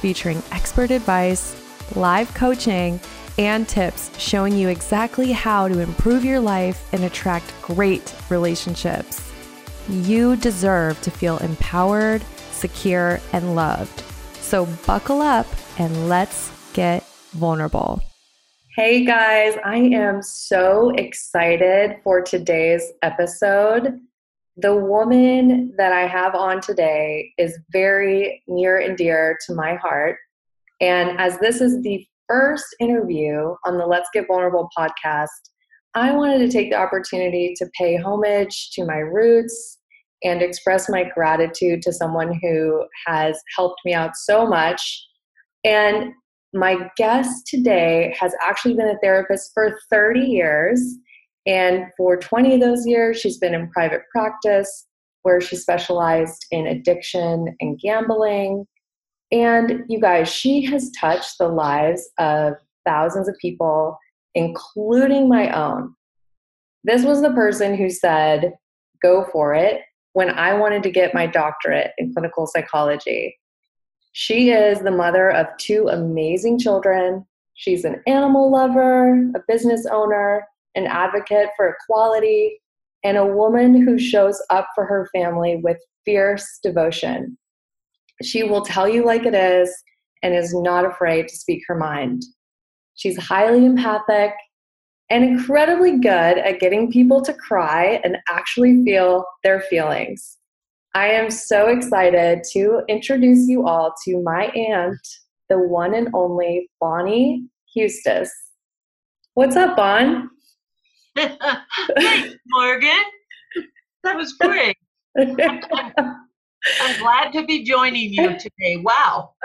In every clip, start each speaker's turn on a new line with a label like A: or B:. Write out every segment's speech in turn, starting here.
A: featuring expert advice, live coaching, and tips showing you exactly how to improve your life and attract great relationships. You deserve to feel empowered, secure, and loved. So buckle up and let's get vulnerable. Hey guys, I am so excited for today's episode. The woman that I have on today is very near and dear to my heart. And as this is the first interview on the Let's Get Vulnerable podcast, I wanted to take the opportunity to pay homage to my roots and express my gratitude to someone who has helped me out so much. And my guest today has actually been a therapist for 30 years. And for 20 of those years, she's been in private practice where she specialized in addiction and gambling. And you guys, she has touched the lives of thousands of people, including my own. This was the person who said, Go for it, when I wanted to get my doctorate in clinical psychology. She is the mother of two amazing children. She's an animal lover, a business owner, an advocate for equality, and a woman who shows up for her family with fierce devotion. She will tell you like it is and is not afraid to speak her mind. She's highly empathic and incredibly good at getting people to cry and actually feel their feelings. I am so excited to introduce you all to my aunt, the one and only Bonnie Huestis. What's up, Bon?
B: Thanks, Morgan. That was great. I'm, I'm, glad to be joining you today. Wow.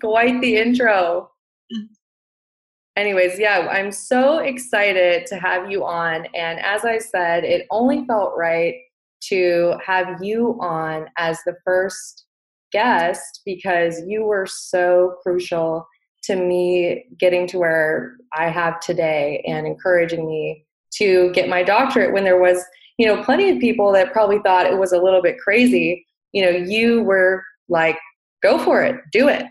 A: Quite the intro. Anyways, yeah, I'm so excited to have you on. And as I said, it only felt right to have you on as the first guest because you were so crucial to me getting to where I have today and encouraging me to get my doctorate when there was, you know, plenty of people that probably thought it was a little bit crazy. You know, you were like, go for it, do it.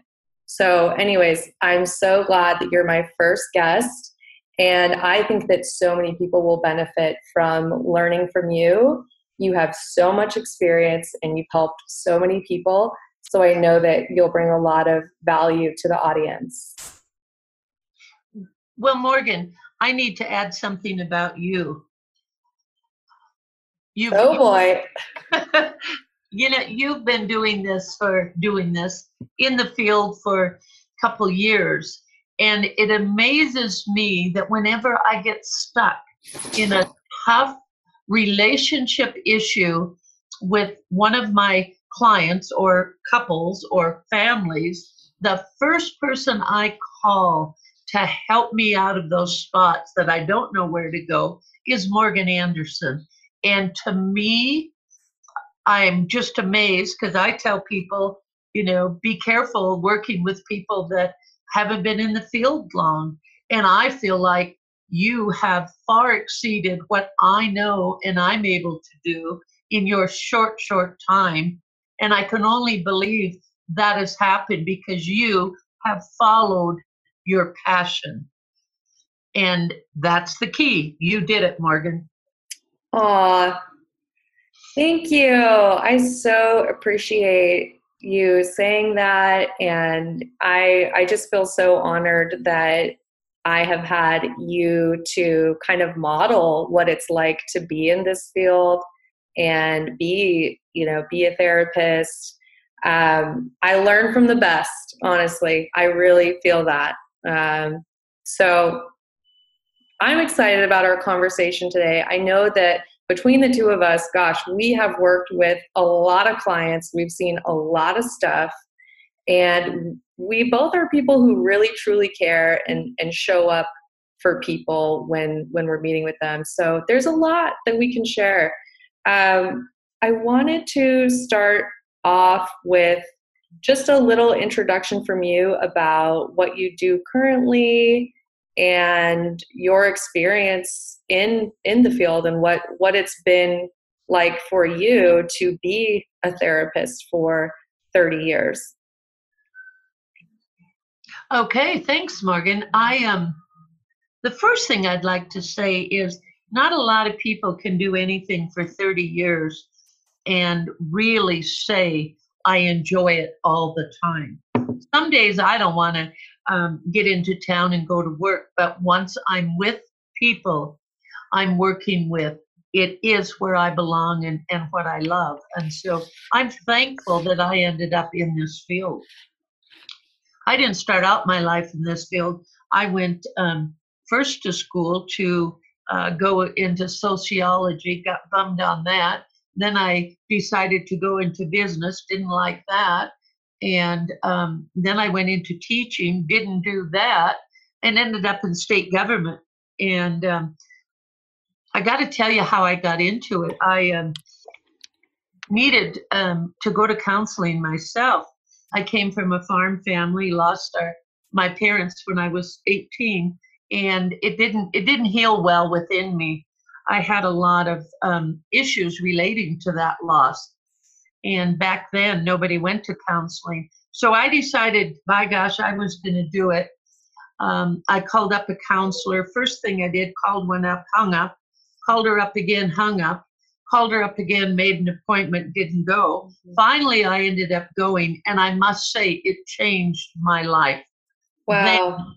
A: So, anyways, I'm so glad that you're my first guest. And I think that so many people will benefit from learning from you. You have so much experience and you've helped so many people. So I know that you'll bring a lot of value to the audience.
B: Well, Morgan, I need to add something about you.
A: You, oh boy.
B: you know, you've been doing this for doing this in the field for a couple years. And it amazes me that whenever I get stuck in a tough relationship issue with one of my clients or couples or families, the first person I call to help me out of those spots that I don't know where to go is Morgan Anderson. And to me, I'm just amazed because I tell people, you know, be careful working with people that haven't been in the field long. And I feel like you have far exceeded what I know and I'm able to do in your short, short time. And I can only believe that has happened because you have followed your passion. And that's the key. You did it, Morgan.
A: Aw, thank you. I so appreciate you saying that and I I just feel so honored that I have had you to kind of model what it's like to be in this field and be, you know, be a therapist. Um, I learn from the best, honestly. I really feel that. Um, so I'm excited about our conversation today. I know that between the two of us, gosh, we have worked with a lot of clients, we've seen a lot of stuff. And we both are people who really truly care and, and show up for people when when we're meeting with them. So there's a lot that we can share. Um, I wanted to start off with just a little introduction from you about what you do currently and your experience in in the field and what what it's been like for you to be a therapist for 30 years.
B: Okay thanks morgan. I am um, the first thing i'd like to say is not a lot of people can do anything for 30 years and really say I enjoy it all the time. Some days I don't want to um, get into town and go to work, but once I'm with people I'm working with, it is where I belong and, and what I love. And so I'm thankful that I ended up in this field. I didn't start out my life in this field. I went um, first to school to uh, go into sociology, got bummed on that, then I decided to go into business, didn't like that. And um, then I went into teaching, didn't do that, and ended up in state government. And um, I got to tell you how I got into it. I um, needed um, to go to counseling myself. I came from a farm family, lost our my parents when I was 18, and it didn't it didn't heal well within me. I had a lot of um, issues relating to that loss. And back then, nobody went to counseling. So I decided, by gosh, I was going to do it. Um, I called up a counselor. First thing I did, called one up, hung up, called her up again, hung up, called her up again, made an appointment, didn't go. Mm-hmm. Finally, I ended up going, and I must say, it changed my life.
A: Wow. Then,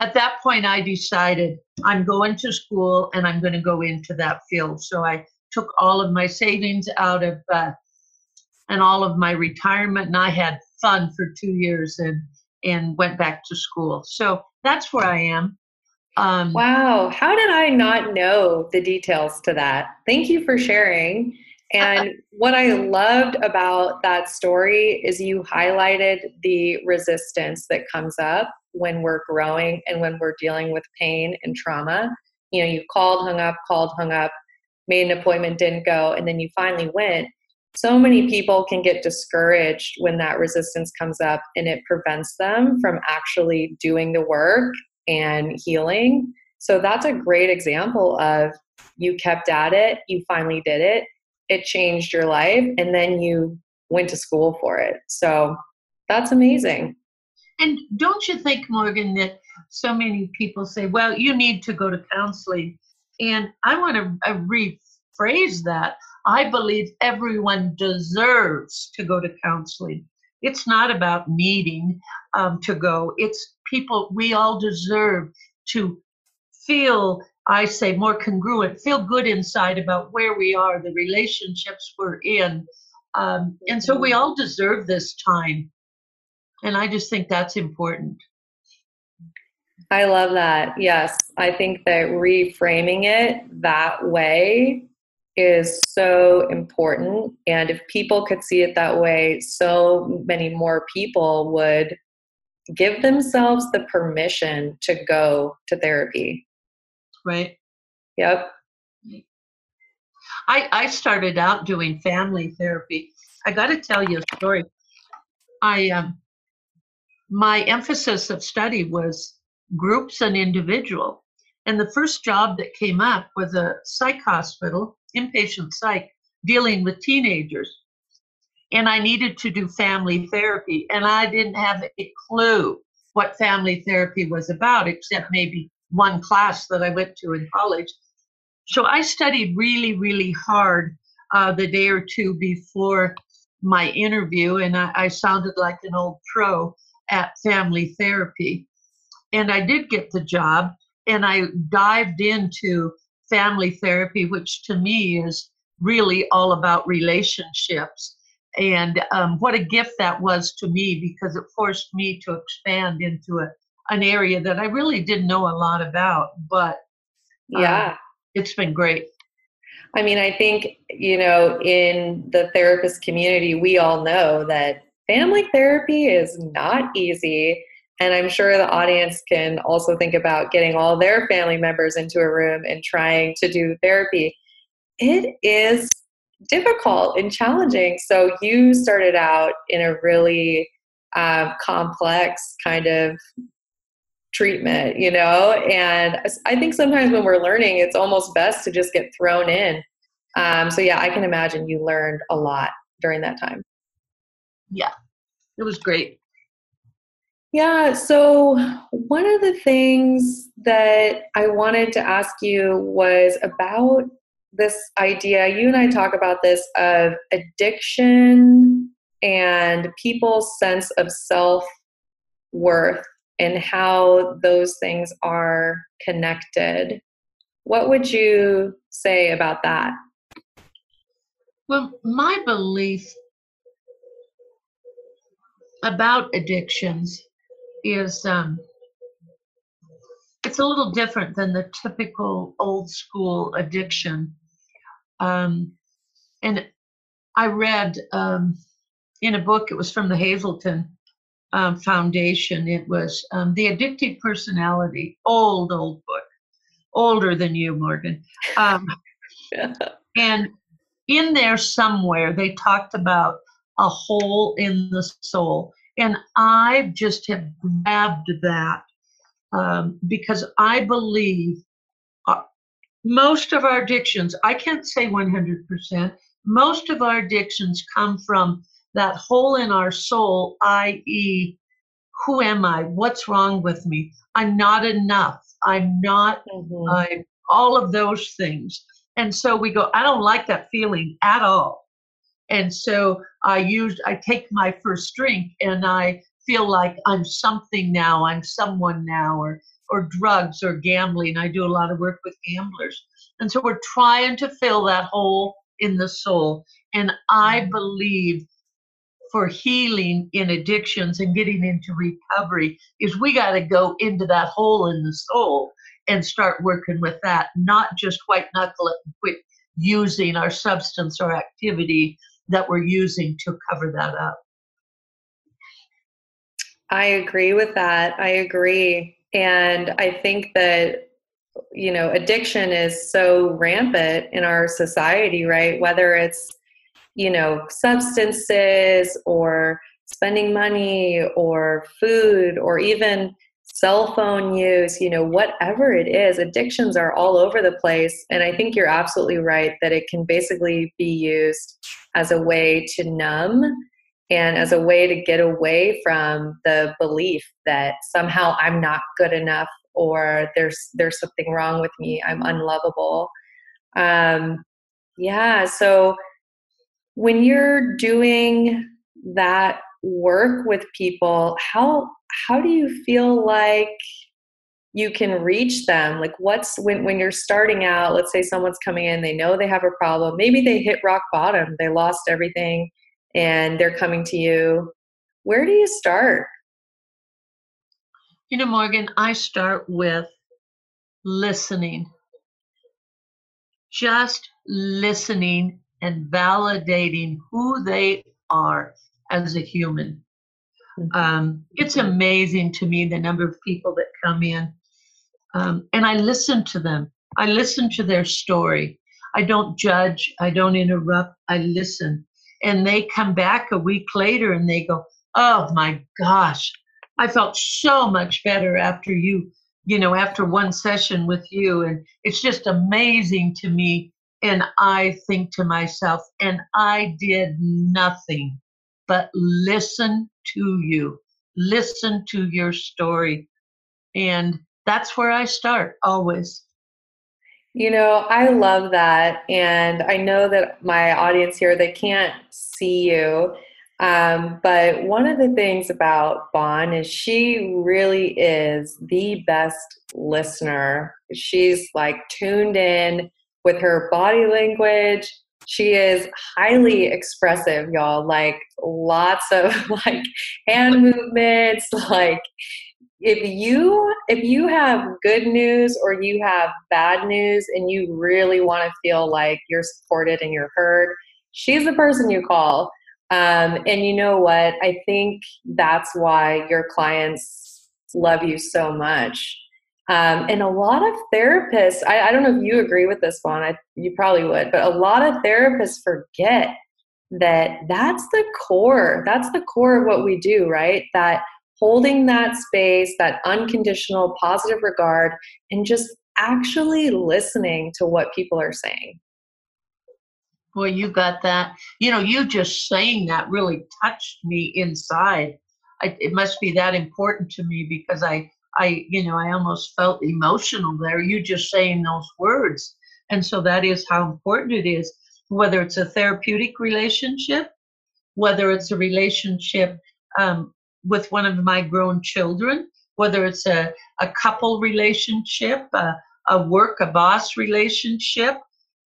B: at that point, I decided I'm going to school and I'm going to go into that field. So I took all of my savings out of uh, and all of my retirement, and I had fun for two years and and went back to school. So that's where I am.
A: Um, wow, how did I not know the details to that? Thank you for sharing. And what I loved about that story is you highlighted the resistance that comes up when we're growing and when we're dealing with pain and trauma. You know, you called, hung up, called, hung up, made an appointment, didn't go, and then you finally went. So many people can get discouraged when that resistance comes up and it prevents them from actually doing the work and healing. So that's a great example of you kept at it, you finally did it, it changed your life, and then you went to school for it. So that's amazing.
B: And don't you think, Morgan, that so many people say, well, you need to go to counseling? And I want to rephrase that. I believe everyone deserves to go to counseling. It's not about needing um, to go, it's people, we all deserve to feel, I say, more congruent, feel good inside about where we are, the relationships we're in. Um, and so we all deserve this time and I just think that's important.
A: I love that. Yes. I think that reframing it that way is so important. And if people could see it that way, so many more people would give themselves the permission to go to therapy.
B: Right.
A: Yep.
B: I, I started out doing family therapy. I got to tell you a story. I um, my emphasis of study was groups and individual. And the first job that came up was a psych hospital, inpatient psych, dealing with teenagers. And I needed to do family therapy. And I didn't have a clue what family therapy was about, except maybe one class that I went to in college. So I studied really, really hard uh, the day or two before my interview, and I, I sounded like an old pro at family therapy. And I did get the job and I dived into family therapy, which to me is really all about relationships. And um, what a gift that was to me because it forced me to expand into a, an area that I really didn't know a lot about. But
A: um, yeah,
B: it's been great.
A: I mean, I think, you know, in the therapist community, we all know that family therapy is not easy. And I'm sure the audience can also think about getting all their family members into a room and trying to do therapy. It is difficult and challenging. So you started out in a really um, complex kind of treatment, you know? And I think sometimes when we're learning, it's almost best to just get thrown in. Um, so, yeah, I can imagine you learned a lot during that time.
B: Yeah, it was great.
A: Yeah, so one of the things that I wanted to ask you was about this idea. You and I talk about this of addiction and people's sense of self worth and how those things are connected. What would you say about that?
B: Well, my belief about addictions is um, it's a little different than the typical old school addiction. Um, and I read um, in a book, it was from the Hazelden um, Foundation. It was um, The Addictive Personality, old, old book, older than you, Morgan. Um, and in there somewhere, they talked about a hole in the soul. And I just have grabbed that um, because I believe uh, most of our addictions, I can't say 100%, most of our addictions come from that hole in our soul, i.e., who am I? What's wrong with me? I'm not enough. I'm not, mm-hmm. All of those things. And so we go, I don't like that feeling at all. And so I used, I take my first drink and I feel like I'm something now, I'm someone now, or or drugs or gambling. I do a lot of work with gamblers. And so we're trying to fill that hole in the soul. And I mm-hmm. believe for healing in addictions and getting into recovery is we got to go into that hole in the soul and start working with that, not just white knuckle it and quit using our substance or activity that we're using to cover that up.
A: I agree with that. I agree. And I think that, you know, addiction is so rampant in our society, right? Whether it's, you know, substances or spending money or food or even cell phone use, you know, whatever it is, addictions are all over the place. And I think you're absolutely right that it can basically be used as a way to numb and as a way to get away from the belief that somehow I'm not good enough or there's there's something wrong with me i'm unlovable um, yeah so when you're doing that work with people how how do you feel like you can reach them? Like what's when when you're starting out let's say someone's coming in they know they have a problem maybe they hit rock bottom they lost everything and they're coming to you. Where do you start?
B: You know morgan i start with listening. Just listening and validating who they are as a human mm-hmm. um, it's amazing to me the number of people that come in um, and I listen to them. I listen to their story. I don't judge. I don't interrupt. I listen. And they come back a week later and they go, Oh my gosh, I felt so much better after you, you know, after one session with you. And it's just amazing to me. And I think to myself, and I did nothing but listen to you, listen to your story. And that's where I start always.
A: You know, I love that. And I know that my audience here, they can't see you. Um, but one of the things about Bon is she really is the best listener. She's like tuned in with her body language. She is highly expressive, y'all. Like lots of like hand movements, like if you if you have good news or you have bad news and you really want to feel like you're supported and you're heard she's the person you call Um, and you know what? I think that's why your clients love you so much. Um, and a lot of therapists, I, I, don't know if you agree with this one, I, you probably would, but a lot of therapists forget that that's the core. That's the core of what we do, right? That holding that space, that unconditional positive regard, and just actually listening to what people are saying.
B: Boy, you got that. You know, you just saying that really touched me inside. I, it must be that important to me because I, I, you know, I almost felt emotional there. You just saying those words, and so that is how important it is. Whether it's a therapeutic relationship, whether it's a relationship um, with one of my grown children, whether it's a, a couple relationship, a, a work, a boss relationship,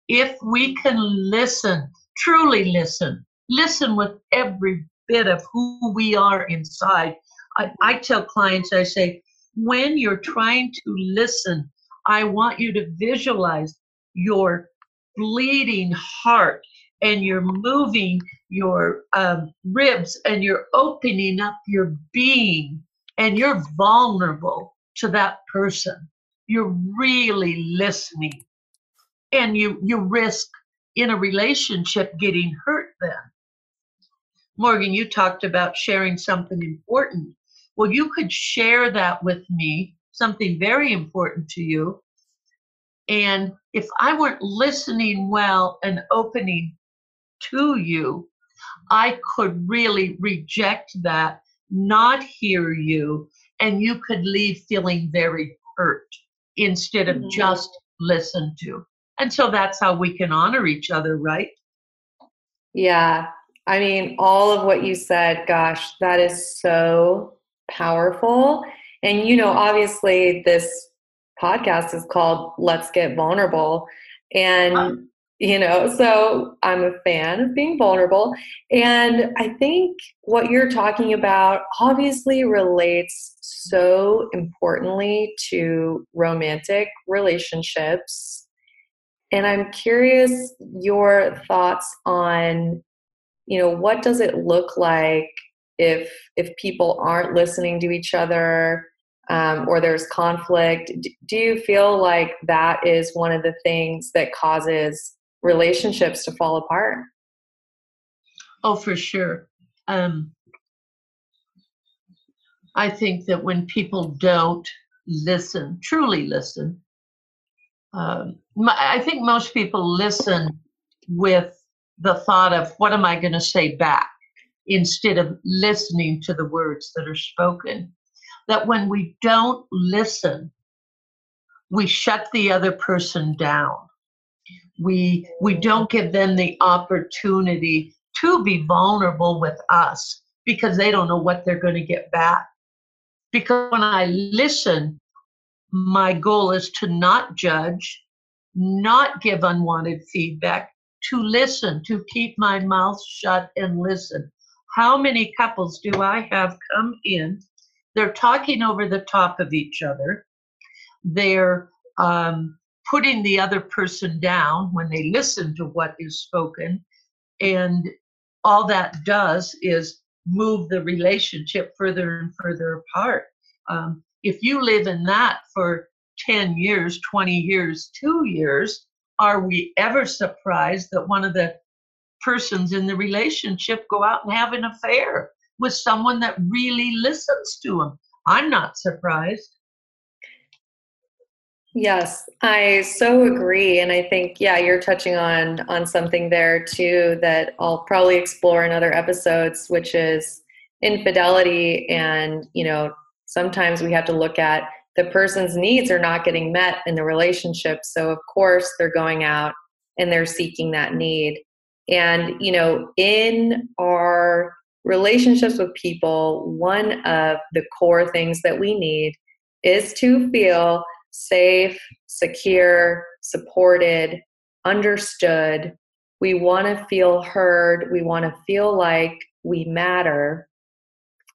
B: if we can listen, truly listen, listen with every bit of who we are inside. I, I tell clients, I say, when you're trying to listen, I want you to visualize your bleeding heart and you're moving your um, ribs and you're opening up your being and you're vulnerable to that person. You're really listening. And you you risk in a relationship getting hurt then. Morgan you talked about sharing something important well you could share that with me something very important to you and if i weren't listening well and opening to you i could really reject that not hear you and you could leave feeling very hurt instead of mm-hmm. just listen to and so that's how we can honor each other, right?
A: Yeah. I mean, all of what you said, gosh, that is so Uh-huh. powerful. And, you know, obviously, this podcast is called Let's Get Vulnerable. And, uh-huh. you know, so I'm a fan of being vulnerable. And I think what you're talking about obviously relates so importantly to romantic relationships and I'm curious your thoughts on, you know, what does it look like if if people aren't listening to each other um, or there's conflict? Do you feel like that is one of the things that causes relationships to fall apart?
B: Oh, for sure. Um, I think that when people don't listen, truly listen, um, I think most people listen with the thought of what am I going to say back instead of listening to the words that are spoken. That when we don't listen, we shut the other person down. We we don't give them the opportunity to be vulnerable with us because they don't know what they're going to get back. Because when I listen, my goal is to not judge, not give unwanted feedback, to listen, to keep my mouth shut and listen. How many couples do I have come in? They're talking over the top of each other. They're um, putting the other person down when they listen to what is spoken. And all that does is move the relationship further and further apart. Um, if you live in that for 10 years, 20 years, two years, are we ever surprised that one of the persons in the relationship go out and have an affair with someone that really listens to them? I'm not surprised.
A: Yes, I so agree and I think yeah, you're touching on on something there too that I'll probably explore in other episodes which is infidelity and, you know, sometimes we have to look at the person's needs are not getting met in the relationship. So, of course, they're going out and they're seeking that need. And, you know, in our relationships with people, one of the core things that we need is to feel safe, secure, supported, understood. We want to feel heard. We want to feel like we matter.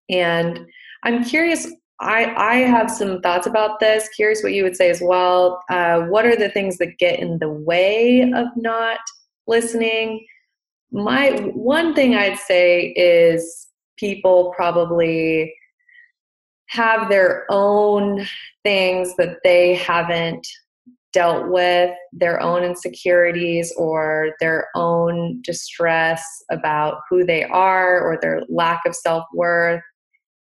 A: And I'm curious I, I have some thoughts about this. Curious what you would say as well. Uh, what are the things that get in the way of not listening? My one thing I'd say is people probably have their own things that they haven't dealt with their own insecurities or their own distress about who they are or their lack of self worth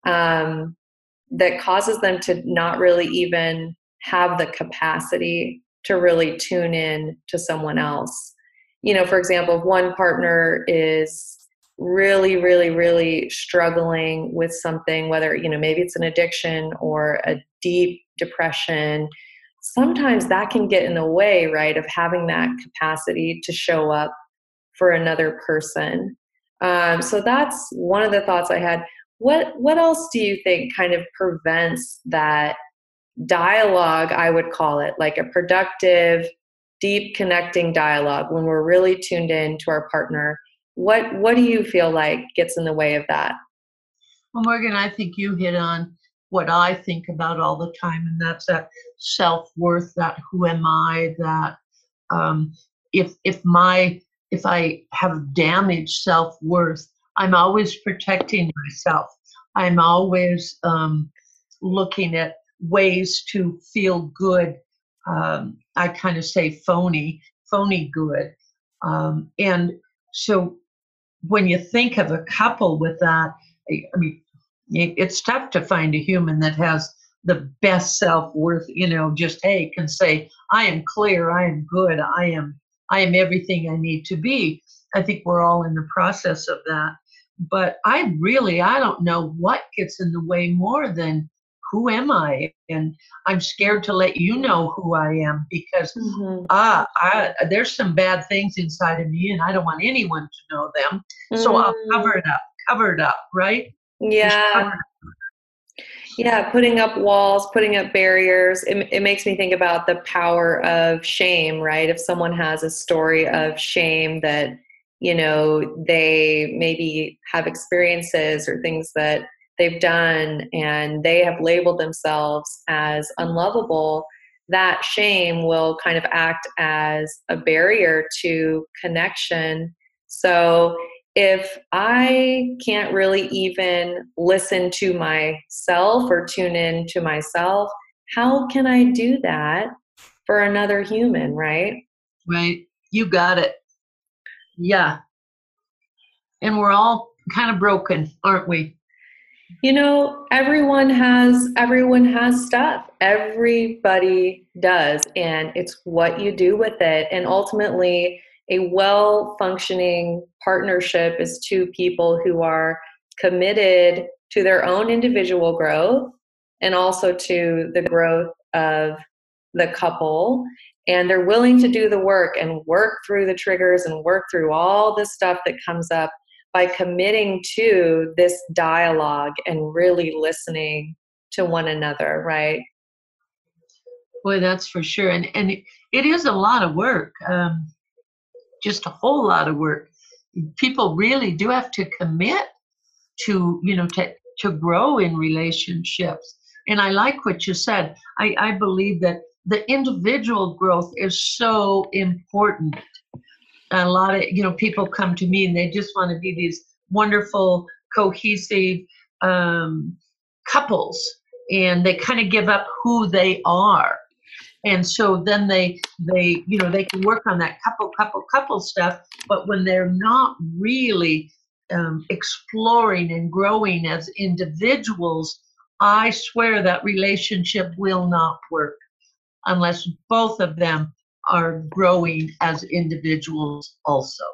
A: um, that causes them to not really even have the capacity to really tune in to someone else. You know, for example, if one partner is really, really, really struggling with something, whether, you know, maybe it's an addiction or a deep depression sometimes that can get in the way, right, of having that capacity to show up for another person. Um, so that's one of the thoughts I had. What what else do you think kind of prevents that dialogue? I would call it like a productive, deep connecting dialogue when we're really tuned in to our partner. What what do you feel like gets in the way of that?
B: Well, Morgan, I think you hit on what I think about all the time, and that's that self worth, that who am I, that um, if if my if I have damaged self worth, I'm always protecting myself. I'm always um, looking at ways to feel good. Um, I kind of say phony, phony good. Um, and so when you think of a couple with that, I mean, it's tough to find a human that has the best self-worth you know just hey can say i am clear i am good i am i am everything i need to be i think we're all in the process of that but i really i don't know what gets in the way more than who am i and i'm scared to let you know who i am because mm-hmm. uh, I, there's some bad things inside of me and i don't want anyone to know them mm-hmm. so i'll cover
A: mm.
B: it up cover it up right
A: yeah. Yeah, putting up walls, putting up barriers. It, it makes me think about the power of shame, right? If someone has a story of shame that, you know, they maybe have experiences or things that they've done and they have labeled themselves as unlovable, that shame will kind of act as a barrier to connection. So if I can't really even listen to myself or tune in to myself, how can I do that for another human, right?
B: Right. You got it. Yeah. And we're all kind of broken, aren't we?
A: You know, everyone has everyone has stuff. Everybody does, and it's what you do with it. And ultimately, a well functioning partnership is two people who are committed to their own individual growth and also to the growth of the couple and they're willing to do the work and work through the triggers and work through all the stuff that comes up by committing to this dialogue and really listening to one another right
B: boy that's for sure and and it, it is a lot of work um, just a whole lot of work. People really do have to commit to, you know, to, to grow in relationships. And I like what you said. I, I believe that the individual growth is so important. A lot of, you know, people come to me and they just want to be these wonderful, cohesive um, couples. And they kind of give up who they are and so then they they you know they can work on that couple couple couple stuff but when they're not really um, exploring and growing as individuals i swear that relationship will not work unless both of them are growing as individuals also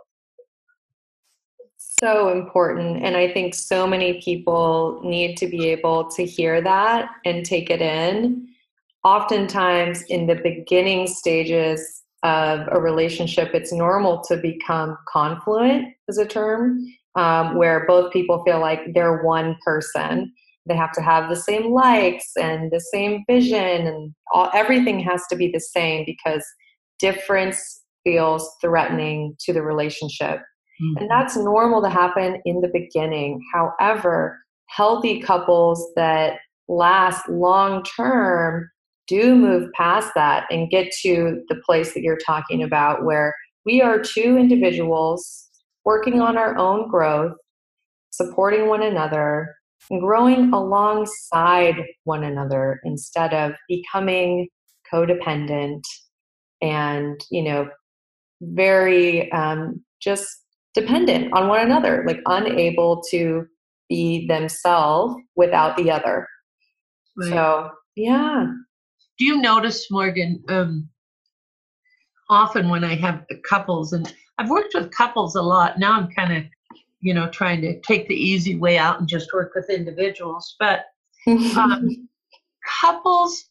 A: so important and i think so many people need to be able to hear that and take it in oftentimes in the beginning stages of a relationship, it's normal to become confluent, as a term, um, where both people feel like they're one person. They have to have the same likes and the same vision, and all, everything has to be the same because difference feels threatening to the relationship. Mm-hmm. And that's normal to happen in the beginning. However, healthy couples that last long term do move past that and get to the place that you're talking about where we are two individuals working on our own growth, supporting one another, and growing alongside one another instead of becoming codependent and, you know, very um, just dependent on one another, like unable to be themselves without the other. Right. So, yeah.
B: Do you notice, Morgan, um, often when I have couples, and I've worked with couples a lot, now I'm kind of, you know, trying to take the easy way out and just work with individuals, but um, couples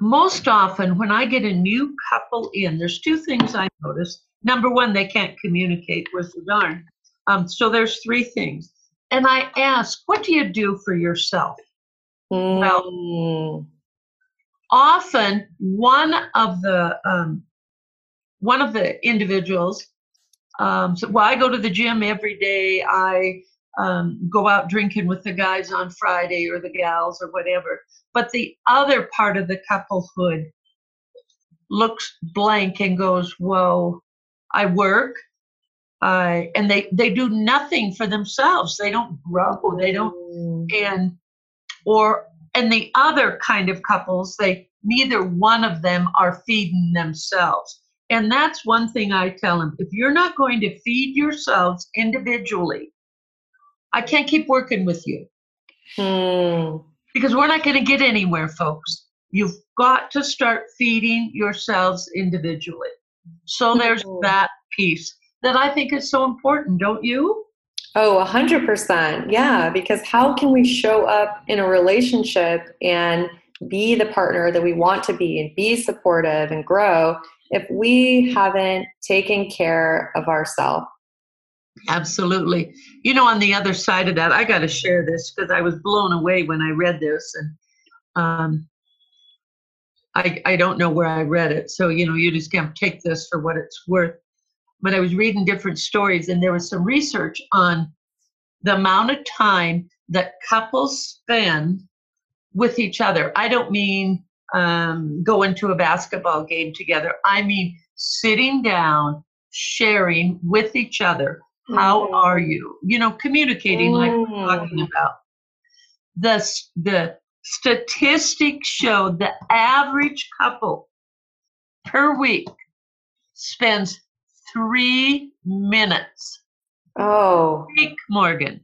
B: most often when I get a new couple in, there's two things I notice. Number one, they can't communicate with the darn. Um, so there's three things. And I ask, what do you do for yourself? Mm. Well, often one of the um, one of the individuals. Um, so, well, I go to the gym every day. I um, go out drinking with the guys on Friday or the gals or whatever. But the other part of the couplehood looks blank and goes, "Whoa, I work." Uh, and they they do nothing for themselves. They don't grow. They don't mm. and or and the other kind of couples, they neither one of them are feeding themselves. And that's one thing I tell them. If you're not going to feed yourselves individually, I can't keep working with you. Hmm. Because we're not going to get anywhere, folks. You've got to start feeding yourselves individually. So there's mm-hmm. that piece that I think is so important, don't you?
A: Oh, 100%. Yeah, because how can we show up in a relationship and be the partner that we want to be and be supportive and grow if we haven't taken care of ourselves?
B: Absolutely. You know, on the other side of that, I got to share this because I was blown away when I read this, and um, I I don't know where I read it, so you know, you just can't take this for what it's worth. But I was reading different stories, and there was some research on the amount of time that couples spend with each other. I don't mean um, going to a basketball game together. I mean sitting down, sharing with each other how mm. are you? You know, communicating mm. like we're talking mm. about. The, the statistics show the average couple per week spends three minutes.
A: Oh.
B: Week, Morgan.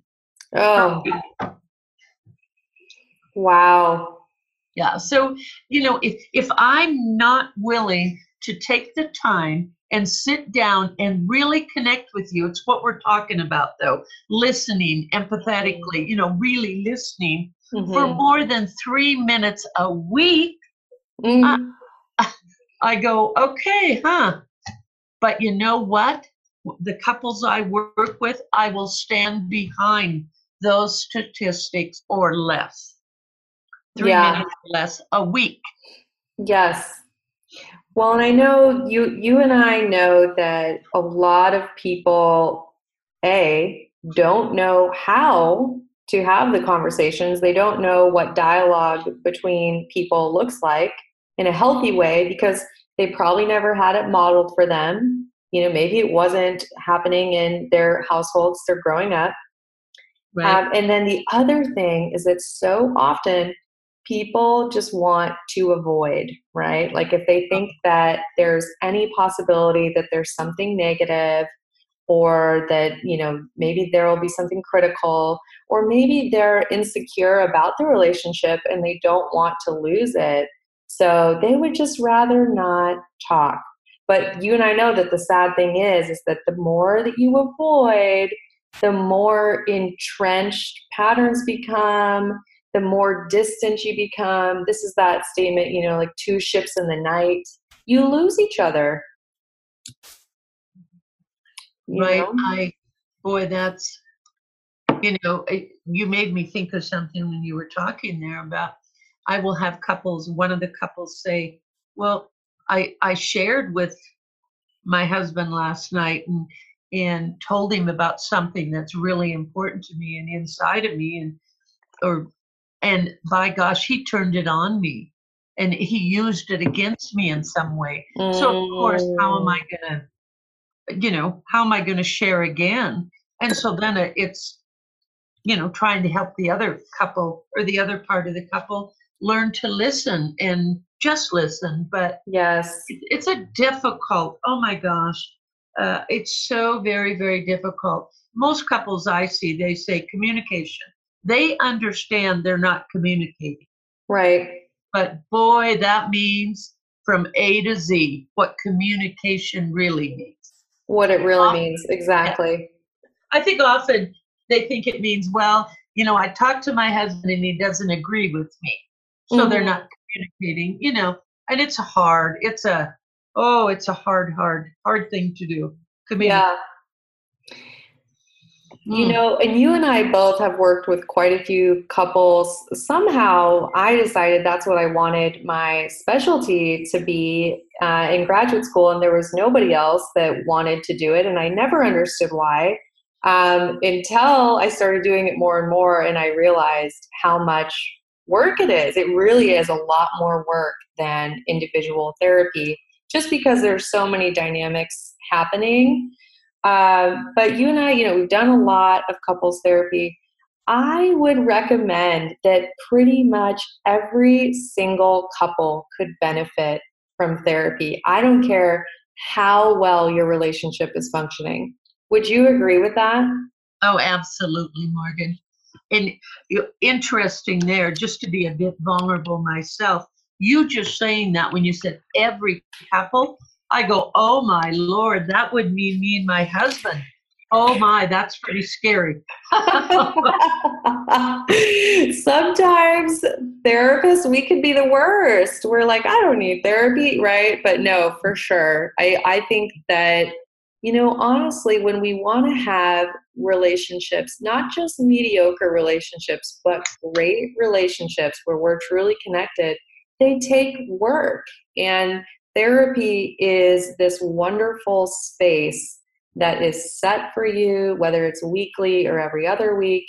A: Oh. Wow.
B: Yeah. So, you know, if if I'm not willing to take the time and sit down and really connect with you. It's what we're talking about, though listening empathetically, you know, really listening mm-hmm. for more than three minutes a week. Mm-hmm. I, I go, okay, huh? But you know what? The couples I work with, I will stand behind those statistics or less. Three yeah. minutes less a week.
A: Yes, well, and I know you you and I know that a lot of people a don't know how to have the conversations. They don't know what dialogue between people looks like in a healthy way because they probably never had it modeled for them. You know, maybe it wasn't happening in their households they're growing up. Right. Um, and then the other thing is that so often people just want to avoid, right? Like if they think that there's any possibility that there's something negative or that, you know, maybe there will be something critical or maybe they're insecure about the relationship and they don't want to lose it. So they would just rather not talk. But you and I know that the sad thing is is that the more that you avoid, the more entrenched patterns become the more distant you become. This is that statement, you know, like two ships in the night. You lose each other.
B: You right. Know? I, boy, that's, you know, it, you made me think of something when you were talking there about I will have couples, one of the couples say, well, I, I shared with my husband last night and, and told him about something that's really important to me and inside of me and or and by gosh he turned it on me and he used it against me in some way mm. so of course how am i mm. going to you know, how am I going to share again? And so then it's, you know, trying to help the other couple or the other part of the couple learn to listen and just listen. But
A: yes,
B: it's a difficult, oh my gosh, uh, it's so very, very difficult. Most couples I see, they say communication. They understand they're not communicating.
A: Right.
B: But boy, that means from A to Z what communication really means.
A: What it really often, means, exactly.
B: I think often they think it means, well, you know, I talked to my husband and he doesn't agree with me. So mm-hmm. they're not communicating, you know, and it's hard. It's a, oh, it's a hard, hard, hard thing to do.
A: Communicate. Yeah. You mm. know, and you and I both have worked with quite a few couples. Somehow I decided that's what I wanted my specialty to be uh, in graduate school, and there was nobody else that wanted to do it. And I never understood why um, until I started doing it more and more, and I realized how much work it is. It really is a lot more work than individual therapy, just because there's so many dynamics happening uh, but you and I, you know, we've done a lot of couples therapy. I would recommend that pretty much every single couple could benefit from therapy. I don't care how well your relationship is functioning. Would you agree with that?
B: Oh, absolutely, Morgan. And interesting there, just to be a bit vulnerable myself, you just saying that when you said every couple, I go, oh my lord, that would mean me and my husband. Oh my, that's pretty scary.
A: Sometimes therapists, we could be the worst. We're like, I don't need therapy, right? But no, for sure. I, I think that, you know, honestly, when we want to have relationships, not just mediocre relationships, but great relationships where we're truly connected, they take work. And therapy is this wonderful space that is set for you, whether it's weekly or every other week.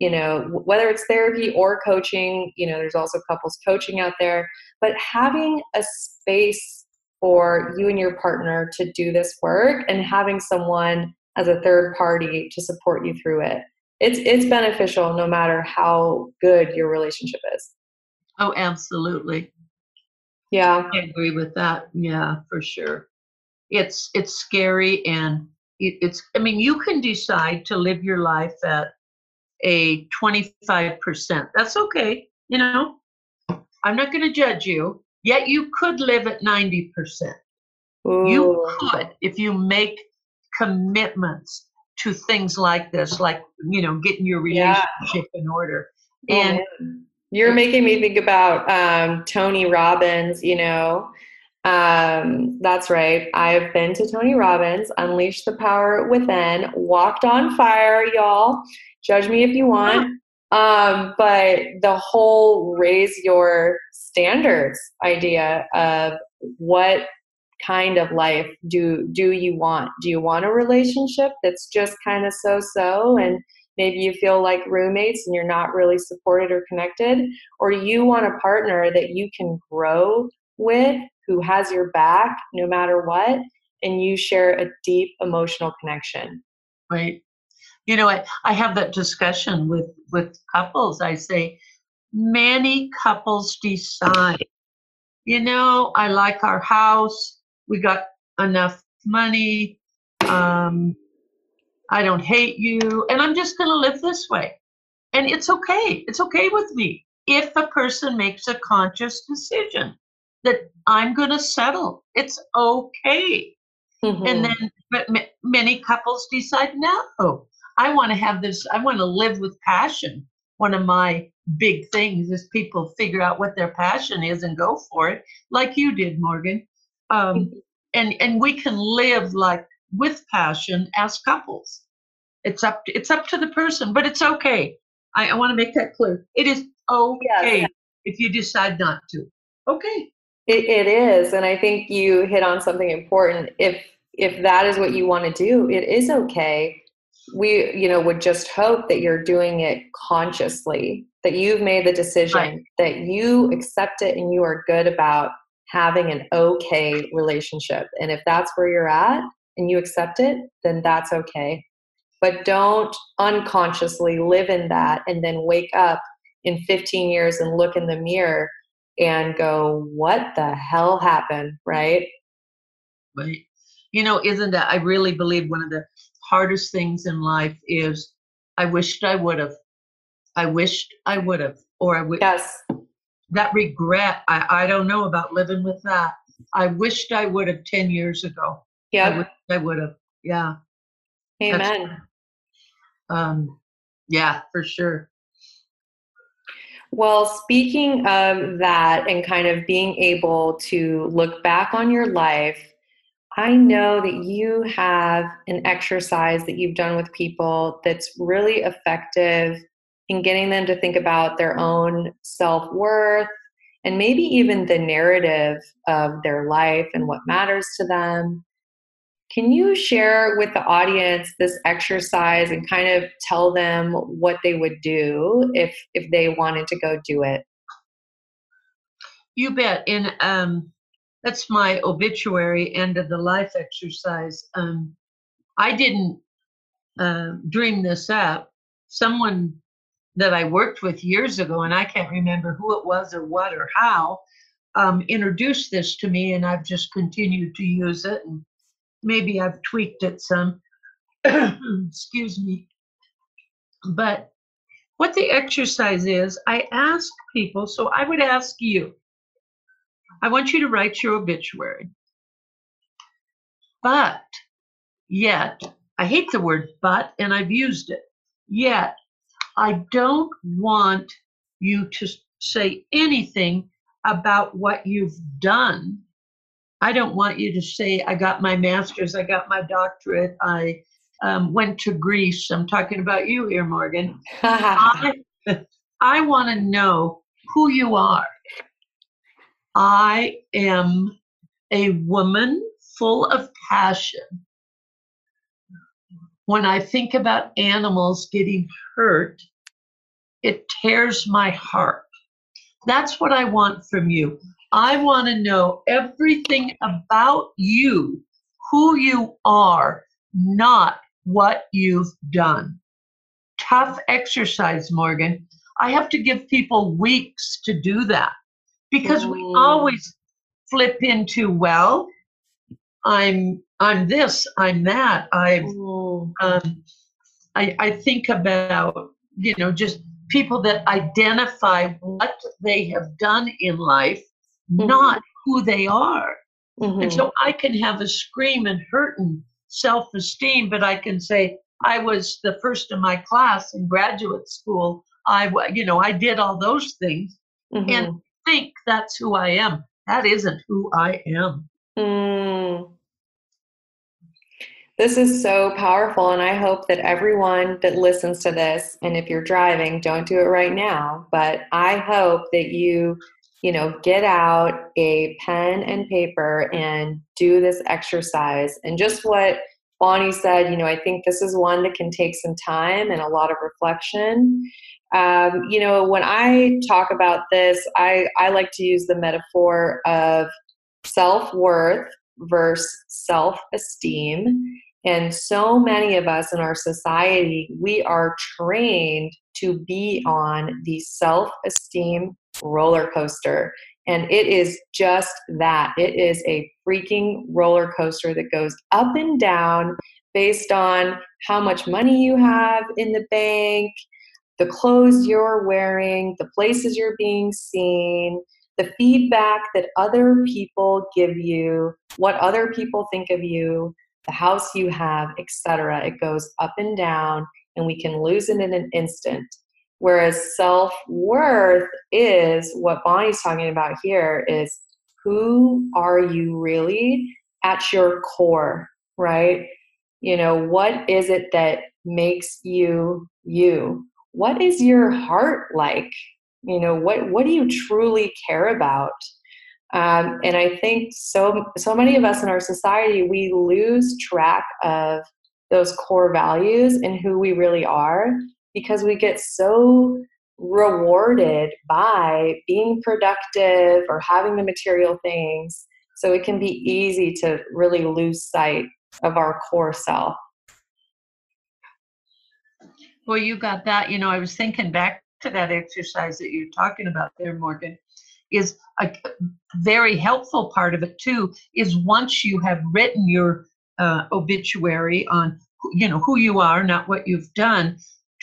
A: You know, whether it's therapy or coaching, you know, there's also couples coaching out there, but having a space for you and your partner to do this work and having someone as a third party to support you through it. It's it's beneficial no matter how good your relationship is.
B: Oh, absolutely.
A: Yeah.
B: I agree with that. Yeah, for sure. It's it's scary and it, it's I mean you can decide to live your life at a 25%. That's okay, you know. I'm not going to judge you. Yet you could live at 90%. Ooh. You could if you make commitments to things like this, like, you know, getting your relationship yeah. in order. Oh, and
A: you're making me think about um, Tony Robbins, you know. Um, that's right. I've been to Tony Robbins, Unleash the Power Within, walked on fire, y'all. Judge me if you want. Um, but the whole raise your standards idea of what kind of life do do you want? Do you want a relationship that's just kind of so so and maybe you feel like roommates and you're not really supported or connected or you want a partner that you can grow with who has your back no matter what and you share a deep emotional connection.
B: Right. You know I, I have that discussion with with couples. I say many couples decide you know i like our house we got enough money um, I don't hate you, and I'm just going to live this way. And it's okay. It's okay with me if a person makes a conscious decision that I'm going to settle. It's okay. Mm-hmm. And then, but m- many couples decide, no, I want to have this, I want to live with passion. One of my big things is people figure out what their passion is and go for it, like you did, Morgan. Um, mm-hmm. and and we can live like with passion as couples. It's up to, it's up to the person, but it's okay. I, I want to make that clear. It is okay yes. if you decide not to. Okay.
A: It, it is, and I think you hit on something important. If if that is what you want to do, it is okay. We, you know, would just hope that you're doing it consciously, that you've made the decision, right. that you accept it, and you are good about having an okay relationship. And if that's where you're at, and you accept it, then that's okay. But don't unconsciously live in that and then wake up in 15 years and look in the mirror and go, what the hell happened, right?
B: Right. You know, isn't that, I really believe one of the hardest things in life is I wished I would have. I wished I would have. Or I would.
A: Yes.
B: That regret, I, I don't know about living with that. I wished I would have 10 years ago.
A: Yeah.
B: I, would have. Yeah.
A: Amen.
B: Um, yeah, for sure.
A: Well, speaking of that and kind of being able to look back on your life, I know that you have an exercise that you've done with people that's really effective in getting them to think about their own self worth and maybe even the narrative of their life and what matters to them. Can you share with the audience this exercise and kind of tell them what they would do if if they wanted to go do it?
B: You bet. And um, that's my obituary end of the life exercise. Um, I didn't uh, dream this up. Someone that I worked with years ago, and I can't remember who it was or what or how, um, introduced this to me, and I've just continued to use it. And maybe I've tweaked it some. Excuse me. But what the exercise is, I ask people, so I would ask you, I want you to write your obituary. But yet, I hate the word but, and I've used it. Yet, I don't want you to say anything about what you've done. I don't want you to say, I got my master's, I got my doctorate, I um, went to Greece. I'm talking about you here, Morgan. I, I want to know who you are. I am a woman full of passion. When I think about animals getting hurt, it tears my heart. That's what I want from you. I want to know everything about you, who you are, not what you've done. Tough exercise, Morgan. I have to give people weeks to do that because we always flip into well i'm i'm this i'm that i um, I, I think about you know just people that identify what they have done in life mm-hmm. not who they are mm-hmm. and so i can have a scream and hurt and self-esteem but i can say i was the first in my class in graduate school i you know i did all those things mm-hmm. and think that's who I am. That isn't who I am.
A: Mm. This is so powerful, and I hope that everyone that listens to this, and if you're driving, don't do it right now, but I hope that you, you know, get out a pen and paper and do this exercise. And just what Bonnie said, you know, I think this is one that can take some time and a lot of reflection. Um, you know, when I talk about this, I, I like to use the metaphor of self worth versus self esteem. And so many of us in our society, we are trained to be on the self esteem roller coaster. And it is just that it is a freaking roller coaster that goes up and down based on how much money you have in the bank, the clothes you're wearing, the places you're being seen, the feedback that other people give you, what other people think of you, the house you have, etc. It goes up and down and we can lose it in an instant. Whereas self-worth is what Bonnie's talking about here is who are you really at your core, right? You know, what is it that makes you you? what is your heart like you know what what do you truly care about um, and i think so so many of us in our society we lose track of those core values and who we really are because we get so rewarded by being productive or having the material things so it can be easy to really lose sight of our core self.
B: Well, you got that. You know, I was thinking back to that exercise that you're talking about there, Morgan. Is a very helpful part of it too. Is once you have written your uh, obituary on, you know, who you are, not what you've done,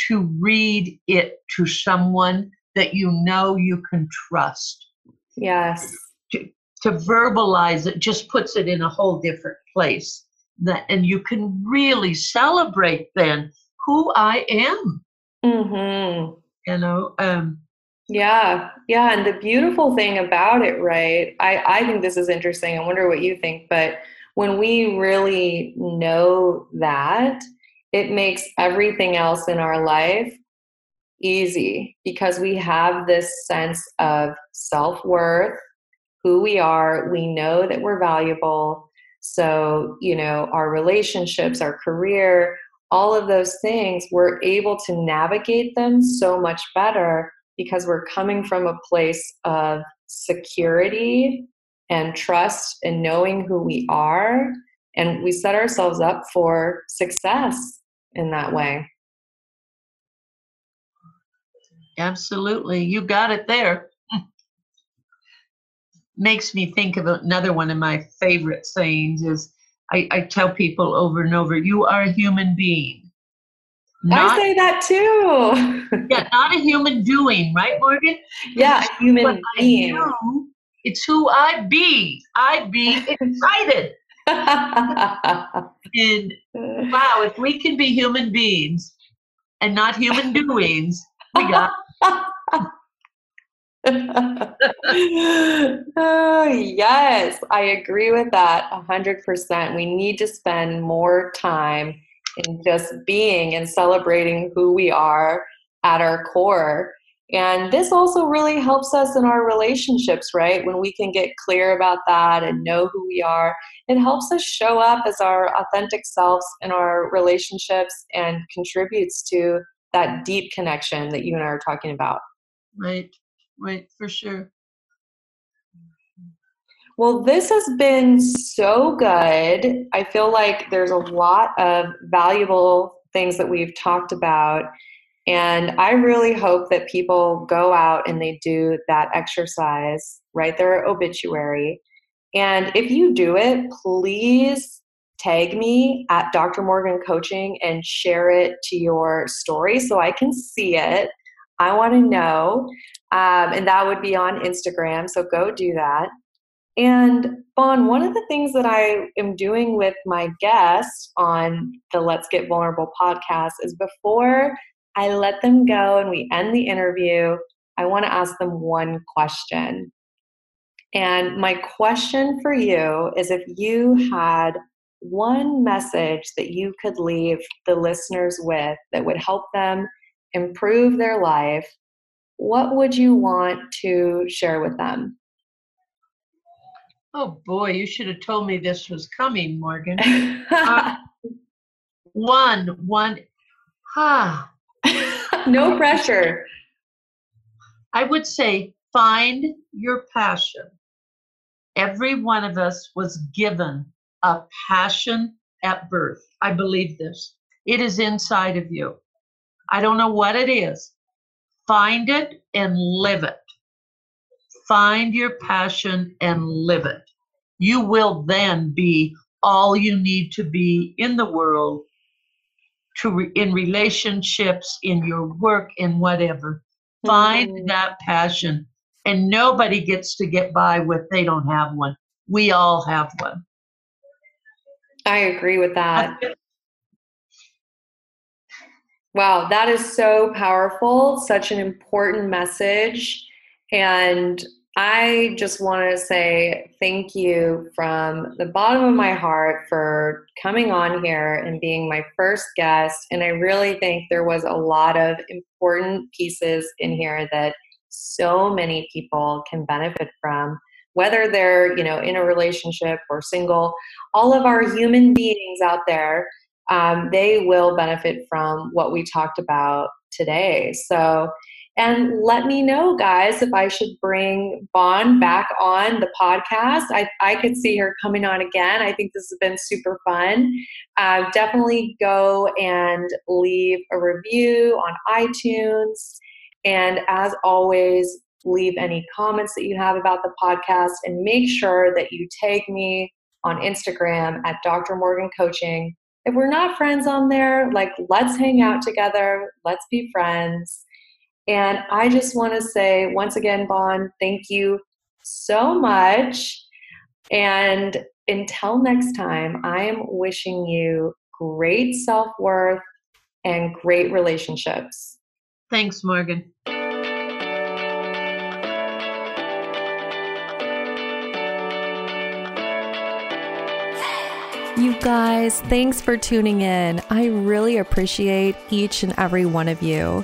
B: to read it to someone that you know you can trust.
A: Yes.
B: To, to verbalize it just puts it in a whole different place. That, and you can really celebrate then who I am.
A: Mm-hmm.
B: You know, um,
A: yeah, yeah. And the beautiful thing about it, right? I, I think this is interesting. I wonder what you think, but when we really know that, it makes everything else in our life easy because we have this sense of self worth, who we are. We know that we're valuable. So, you know, our relationships, our career, all of those things, we're able to navigate them so much better because we're coming from a place of security and trust and knowing who we are. And we set ourselves up for success in that way.
B: Absolutely. You got it there. Makes me think of another one of my favorite sayings is I, I tell people over and over, you are a human being.
A: Not, I say that too.
B: yeah, not a human doing, right, Morgan?
A: Yeah, a human being.
B: Do, it's who I be. I be excited. And wow, if we can be human beings and not human doings, we got.
A: oh, yes, I agree with that 100%. We need to spend more time in just being and celebrating who we are at our core. And this also really helps us in our relationships, right? When we can get clear about that and know who we are, it helps us show up as our authentic selves in our relationships and contributes to that deep connection that you and I are talking about.
B: Right, right, for sure.
A: Well, this has been so good. I feel like there's a lot of valuable things that we've talked about. And I really hope that people go out and they do that exercise, write their obituary. And if you do it, please tag me at Dr. Morgan Coaching and share it to your story so I can see it. I want to know. Um, and that would be on Instagram. So go do that. And Bon, one of the things that I am doing with my guests on the Let's Get Vulnerable podcast is before I let them go and we end the interview, I want to ask them one question. And my question for you is if you had one message that you could leave the listeners with that would help them improve their life, what would you want to share with them?
B: Oh boy, you should have told me this was coming, Morgan. uh, one, one, ha.
A: no pressure.
B: I would say find your passion. Every one of us was given a passion at birth. I believe this. It is inside of you. I don't know what it is. Find it and live it. Find your passion and live it. You will then be all you need to be in the world to re- in relationships in your work in whatever. Find mm-hmm. that passion. And nobody gets to get by with they don't have one. We all have one.
A: I agree with that. wow that is so powerful such an important message and I just want to say thank you from the bottom of my heart for coming on here and being my first guest. And I really think there was a lot of important pieces in here that so many people can benefit from whether they're you know in a relationship or single all of our human beings out there um, they will benefit from what we talked about today so And let me know, guys, if I should bring Bon back on the podcast. I, I could see her coming on again. I think this has been super fun. Uh, definitely go and leave a review on iTunes. And as always, leave any comments that you have about the podcast and make sure that you tag me on Instagram at Dr. Morgan Coaching. If we're not friends on there, like let's hang out together, let's be friends. And I just want to say once again, Bon, thank you so much. And until next time, I am wishing you great self worth and great relationships.
B: Thanks, Morgan.
C: You guys, thanks for tuning in. I really appreciate each and every one of you.